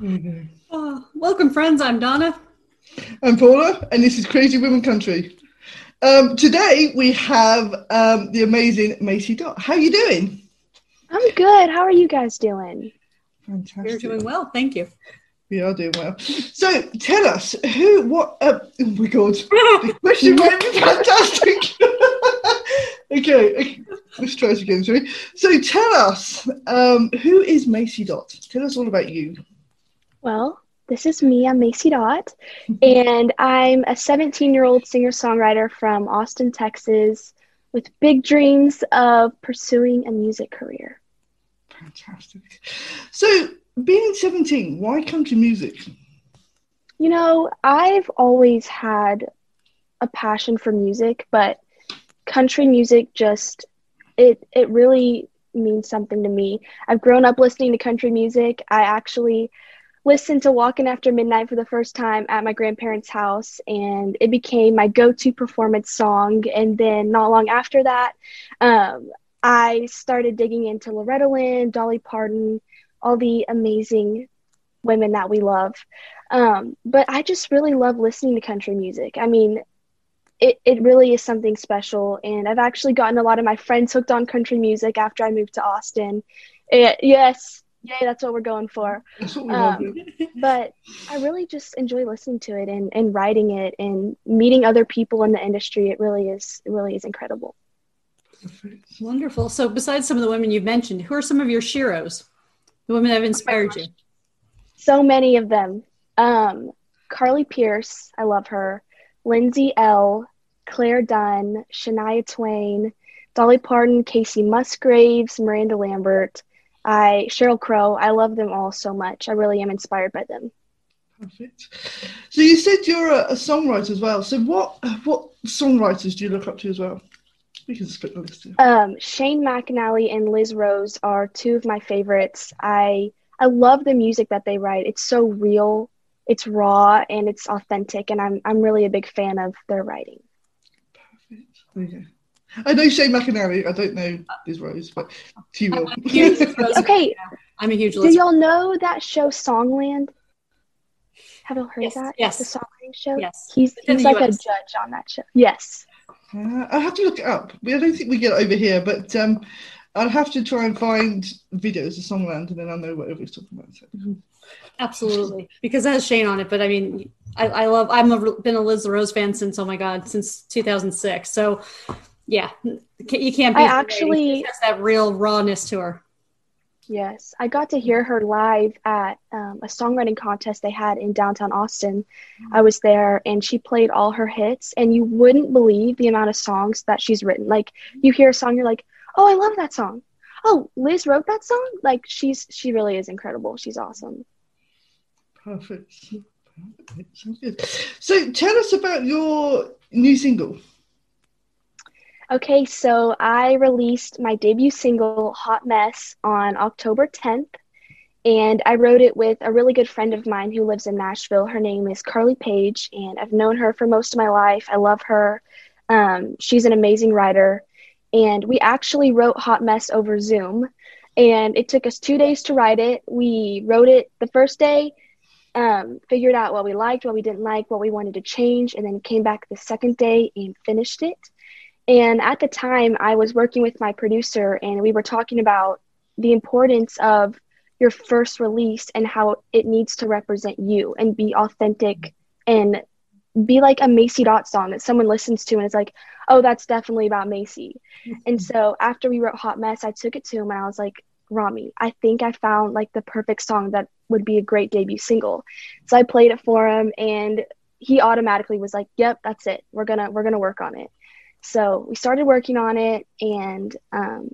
Oh, welcome, friends. I'm Donna. I'm Paula, and this is Crazy Women Country. Um, today we have um, the amazing Macy Dot. How are you doing? I'm good. How are you guys doing? Fantastic. You're doing well. Thank you. We are doing well. So tell us who, what, uh, oh my God, the question might be fantastic. okay, let's try this again, sorry. So tell us, um, who is Macy Dot? Tell us all about you. Well, this is me. I'm Macy Dot, and I'm a 17 year old singer songwriter from Austin, Texas, with big dreams of pursuing a music career. Fantastic. So, being 17, why country music? You know, I've always had a passion for music, but country music just it it really means something to me. I've grown up listening to country music. I actually listened to Walking After Midnight for the first time at my grandparents' house, and it became my go to performance song. And then, not long after that, um, I started digging into Loretta Lynn, Dolly Parton, all the amazing women that we love. Um, but I just really love listening to country music. I mean, it, it really is something special. And I've actually gotten a lot of my friends hooked on country music after I moved to Austin. Yes, yay, that's what we're going for. Um, but I really just enjoy listening to it and, and writing it and meeting other people in the industry. It really is, it really is incredible. Wonderful. So besides some of the women you've mentioned, who are some of your sheroes? The women that have inspired oh you? So many of them. Um, Carly Pearce, I love her. Lindsay Ell, Clare Dunn, Shania Twain, Dolly Parton, Kacey Musgraves, Miranda Lambert, I Sheryl Crow. I love them all so much. I really am inspired by them. Perfect. So you said you're a, a songwriter as well. So what what songwriters do you look up to as well? We can split the list. Here. Um, Shane McAnally and Liz Rose are two of my favorites. I I love the music that they write. It's so real, it's raw, and it's authentic, and I'm I'm really a big fan of their writing. Perfect. Okay. I know Shane McAnally. I don't know Liz Rose, but she will. okay. I'm a huge Do y'all know that show Songland? Have you heard yes, that? Yes. The Songland show? Yes. He's, he's like US. a judge on that show. Yes. Uh, I have to look it up. I don't think we get it over here, but um, I'll have to try and find videos of Songland and then I'll know what everybody's talking about. So. Absolutely, because that has Shane on it. But I mean, I, I love. I've been a Liz Rose fan since oh my god, since 2006. So yeah, you can't. I actually has that real rawness to her. Yes, I got to hear her live at um, a songwriting contest they had in downtown Austin. Mm-hmm. I was there, and she played all her hits, and you wouldn't believe the amount of songs that she's written. Like you hear a song, you're like, "Oh, I love that song." Oh, Liz wrote that song. Like she's she really is incredible. She's awesome. Perfect. Sounds good. So tell us about your new single. Okay, so I released my debut single, Hot Mess, on October 10th. And I wrote it with a really good friend of mine who lives in Nashville. Her name is Carly Page, and I've known her for most of my life. I love her. Um, she's an amazing writer. And we actually wrote Hot Mess over Zoom. And it took us two days to write it. We wrote it the first day, um, figured out what we liked, what we didn't like, what we wanted to change, and then came back the second day and finished it. And at the time, I was working with my producer, and we were talking about the importance of your first release and how it needs to represent you and be authentic and be like a Macy Dot song that someone listens to and it's like, oh, that's definitely about Macy. Mm-hmm. And so after we wrote Hot Mess, I took it to him and I was like, Rami, I think I found like the perfect song that would be a great debut single. So I played it for him and he automatically was like, Yep, that's it. We're gonna we're gonna work on it. So we started working on it and um,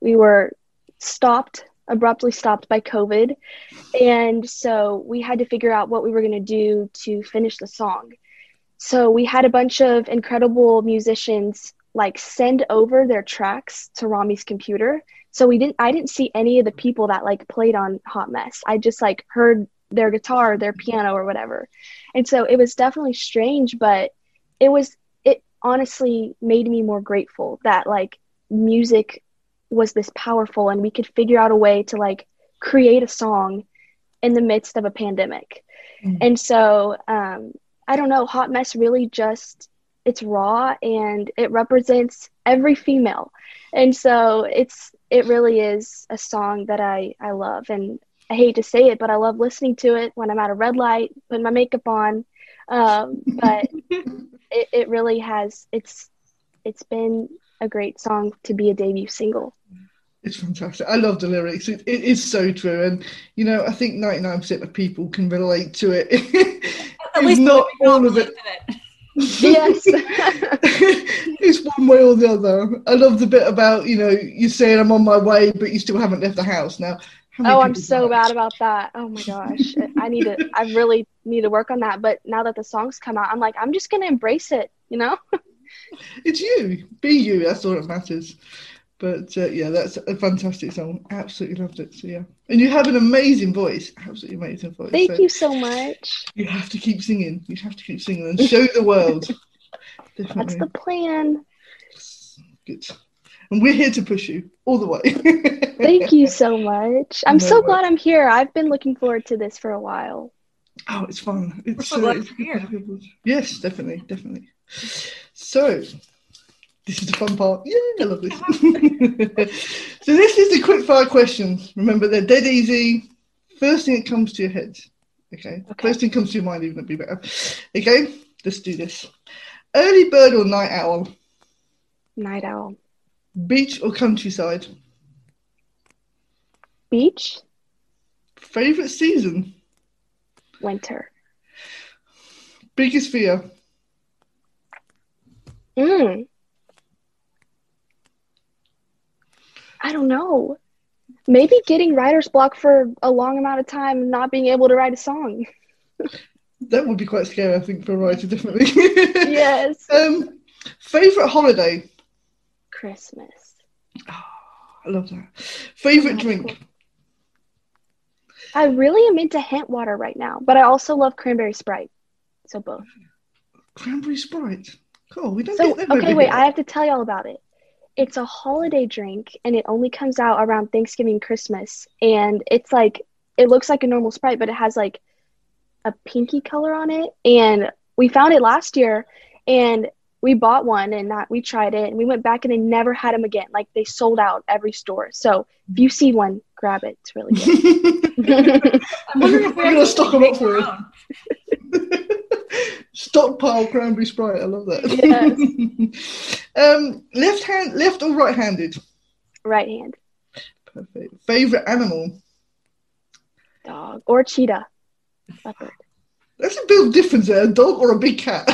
we were stopped abruptly stopped by COVID. And so we had to figure out what we were going to do to finish the song. So we had a bunch of incredible musicians like send over their tracks to Rami's computer. So we didn't I didn't see any of the people that like played on Hot Mess. I just like heard their guitar, their piano or whatever. And so it was definitely strange, but it was honestly made me more grateful that like music was this powerful and we could figure out a way to like create a song in the midst of a pandemic. Mm. And so um I don't know, Hot Mess really just it's raw and it represents every female. And so it's it really is a song that I I love and I hate to say it, but I love listening to it when I'm at a red light, putting my makeup on. Um, but it, it really has it's it's been a great song to be a debut single. It's fantastic. I love the lyrics. It, it is so true, and you know, I think ninety nine percent of people can relate to it. At least not all of it. it. yes, it's one way or the other. I love the bit about you know you're saying I'm on my way, but you still haven't left the house. Now Oh, I'm so bad about that. Oh my gosh. I need to I really need to work on that. But now that the songs come out, I'm like, I'm just gonna embrace it, you know? it's you. Be you, that's all that matters. But uh, yeah, that's a fantastic song. Absolutely loved it. So yeah. And you have an amazing voice. Absolutely amazing voice. Thank so you so much. You have to keep singing. You have to keep singing and show the world. Definitely. That's the plan. Good and we're here to push you all the way. Thank you so much. I'm no so way. glad I'm here. I've been looking forward to this for a while. Oh, it's fun. It's so uh, glad here. Yes, definitely, definitely. So, this is the fun part. Yeah, I love this. so, this is the quick fire questions. Remember, they're dead easy. First thing that comes to your head. Okay. okay. First thing comes to your mind, even would be better. Okay, let's do this. Early bird or night owl? Night owl. Beach or countryside? Beach. Favorite season? Winter. Biggest fear? Mm. I don't know. Maybe getting writer's block for a long amount of time and not being able to write a song. that would be quite scary, I think, for a writer, definitely. yes. Um, favorite holiday? Christmas. Oh, I love that. Favorite drink? I really am into hint water right now, but I also love cranberry sprite. So both. Cranberry sprite. Cool. We don't so, get that Okay, wait. I have to tell y'all about it. It's a holiday drink, and it only comes out around Thanksgiving, Christmas, and it's like it looks like a normal sprite, but it has like a pinky color on it. And we found it last year, and we bought one and that we tried it and we went back and they never had them again. Like they sold out every store. So if you see one, grab it. It's really good. I'm wondering if we're gonna stock them up for it. Stockpile cranberry sprite. I love that. Yes. um, left hand, left or right handed? Right hand. Perfect. Favorite animal? Dog or cheetah. Leopard. That's a big difference there. A dog or a big cat?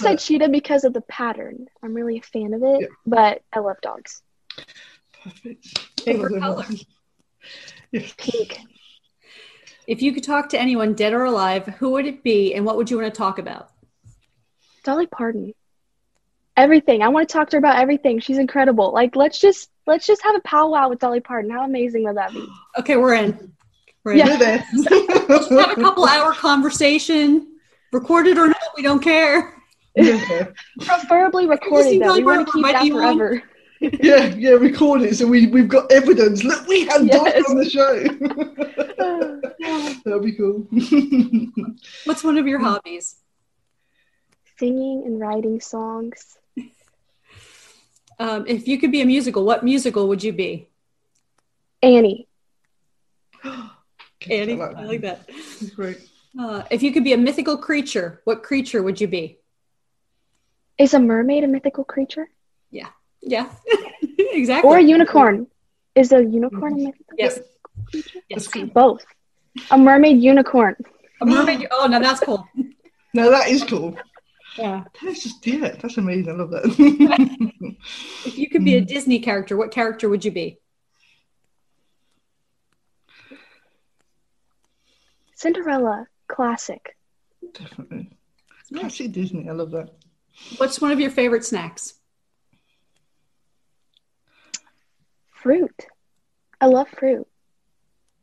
Think I said cheetah because of the pattern. I'm really a fan of it, yeah. but I love dogs. Perfect. Favorite color? Yes. Pink. If you could talk to anyone, dead or alive, who would it be, and what would you want to talk about? Dolly Parton. Everything. I want to talk to her about everything. She's incredible. Like, let's just let's just have a powwow with Dolly Parton. How amazing would that be? Okay, we're in. We're in. Yeah. just have a couple hour conversation. Recorded or not, we don't care. Preferably recorded though. We want to keep that forever. yeah, yeah, record it so we, we've got evidence. Look, we had yes. on the show. That'd be cool. What's one of your hobbies? Singing and writing songs. Um, if you could be a musical, what musical would you be? Annie. Annie, I like, I like that. Great. Uh, if you could be a mythical creature, what creature would you be? Is a mermaid a mythical creature? Yeah. Yeah. exactly. Or a unicorn. Is a unicorn a mythical yes. creature? Yes. Both. A mermaid unicorn. A mermaid. Oh, no, that's cool. no, that is cool. Yeah. Let's just do it. That's amazing. I love that. if you could be a hmm. Disney character, what character would you be? Cinderella, classic. Definitely. Classic Disney. I love that. What's one of your favorite snacks? Fruit. I love fruit.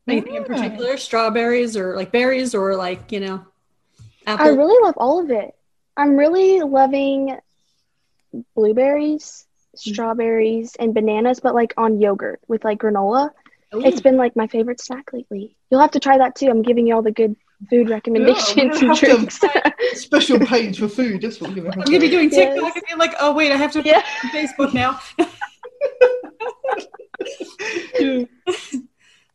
Anything in mm. particular? Strawberries or like berries or like, you know, apple? I really love all of it. I'm really loving blueberries, mm. strawberries, and bananas, but like on yogurt with like granola. Ooh. It's been like my favorite snack lately. You'll have to try that too. I'm giving you all the good food recommendations gonna and drinks. Special page for food. That's what we're gonna. I'm gonna be doing Yes. TikTok and be like, oh wait, I have to Yeah. on Facebook now. to.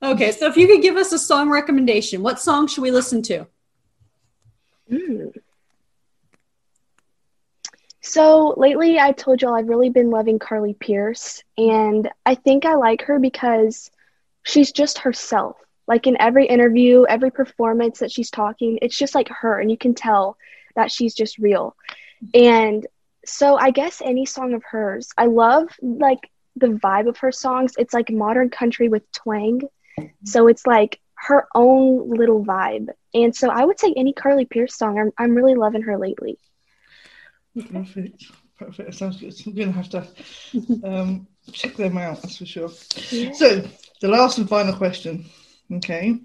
Okay, so if you could give us a song recommendation, what song should we listen to? Mm. So lately, I told y'all I've really been loving Carly Pearce, and I think I like her because she's just herself. Like in every interview, every performance that she's talking, it's just like her, and you can tell that she's just real. And so I guess any song of hers, I love like the vibe of her songs. It's like modern country with twang. So it's like her own little vibe. And so I would say any Carly Pearce song. I'm I'm really loving her lately. Perfect. Perfect. That sounds good. I'm gonna have to um, check them out. That's for sure. So the last and final question. Okay,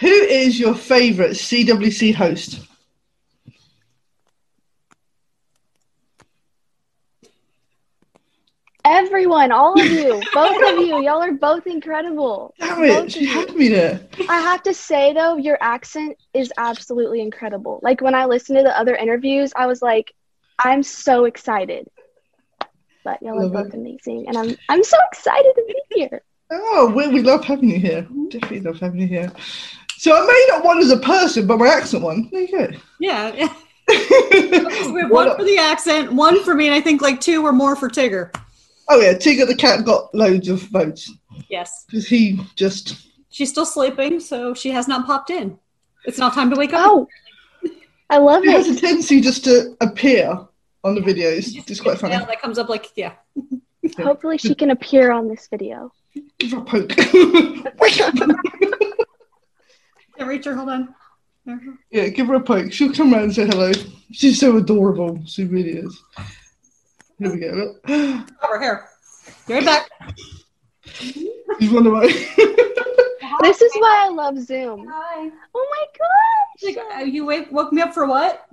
who is your favourite CWC host? Everyone, all of you, both of you, y'all are both incredible. Damn it, of she had me there. I have to say though, your accent is absolutely incredible. Like when I listened to the other interviews, I was like, I'm so excited. But y'all Love are it. both amazing, and I'm I'm so excited to be here. Oh, we, we love having you here. Mm-hmm. Definitely love having you here. So I may not won as a person, but my accent won. There you go. Yeah, yeah. we have one What for the accent, one for me, and I think like two or more for Tigger. Oh yeah, Tigger the cat got loads of votes Yes. because he just She's still sleeping, so she has not popped in. It's not time to wake up. Oh, I love he has a tendency just to appear on the videos. It's quite funny. Yeah, that comes up like, yeah. Hopefully, she can appear on this video. Give her a poke. Wake up. Yeah, Rachel, hold on. Yeah, give her a poke. She'll come around and say hello. She's so adorable. She really is. Here we go. Look. Over here. Be right back. She's run away. This is why I love Zoom. Hi. Oh my She's gosh! like, uh, you wake, woke me up for what?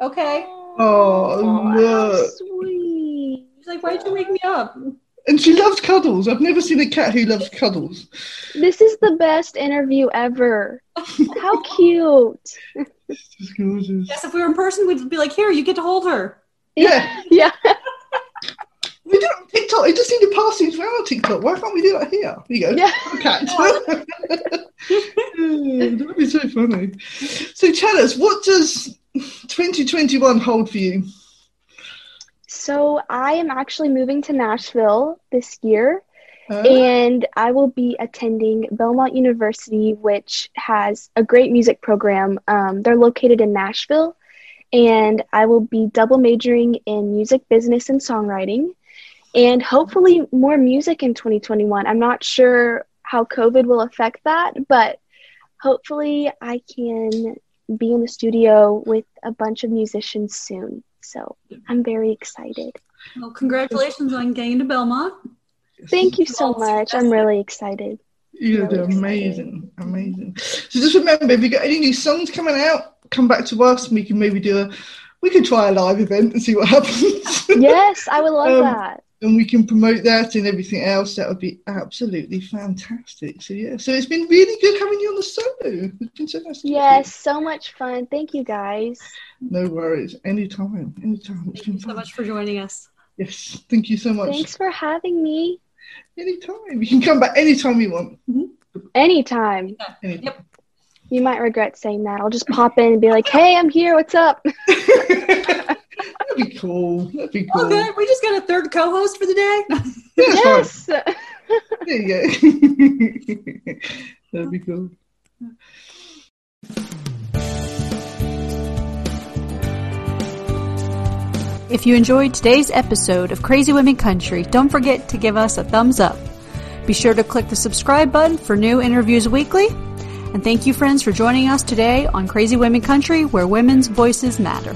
Okay. Oh, how look. sweet. She's like, why'd you wake me up? And she loves cuddles. I've never seen a cat who loves cuddles. This is the best interview ever. How cute. It's gorgeous. Yes, if we were in person, we'd be like, here, you get to hold her. Yeah, Yeah. we do it on TikTok. It just need to pass things around on TikTok. Why can't we do that here? Here you go. Yeah. Cat. That'd be so funny. So tell us, what does 2021 hold for you? So I am actually moving to Nashville this year, and I will be attending Belmont University, which has a great music program. Um, they're located in Nashville, and I will be double majoring in music business and songwriting, and hopefully more music in 2021. I'm not sure how COVID will affect that, but hopefully I can be in the studio with a bunch of musicians soon. So I'm very excited. Well, congratulations on getting to Belmont. Thank you so much. I'm really excited. You're Really excited. amazing, amazing. So just remember, if you got any new songs coming out, come back to us, and we can maybe do a, we can try a live event and see what happens. Yes, I would love Um, that. And we can promote that and everything else. That would be absolutely fantastic. So yeah, so it's been really good having you on the show. It's been so nice. to meet. Yes, so much fun. Thank you guys. No worries. Anytime. Anytime. It's been Thanks so much for joining us. Yes. Thank you so much. Thanks for having me. Anytime. You can come back anytime you want. Mm-hmm. Anytime. Anytime. Yep. You might regret saying that. I'll just pop in and be like, hey, I'm here. What's up? That'd be cool. That'd be cool. Oh, good. We just got a third co-host for the day. Yeah, yes. There you go. That'd be cool. If you enjoyed today's episode of Crazy Women Country, don't forget to give us a thumbs up. Be sure to click the subscribe button for new interviews weekly. And thank you, friends, for joining us today on Crazy Women Country, where women's voices matter.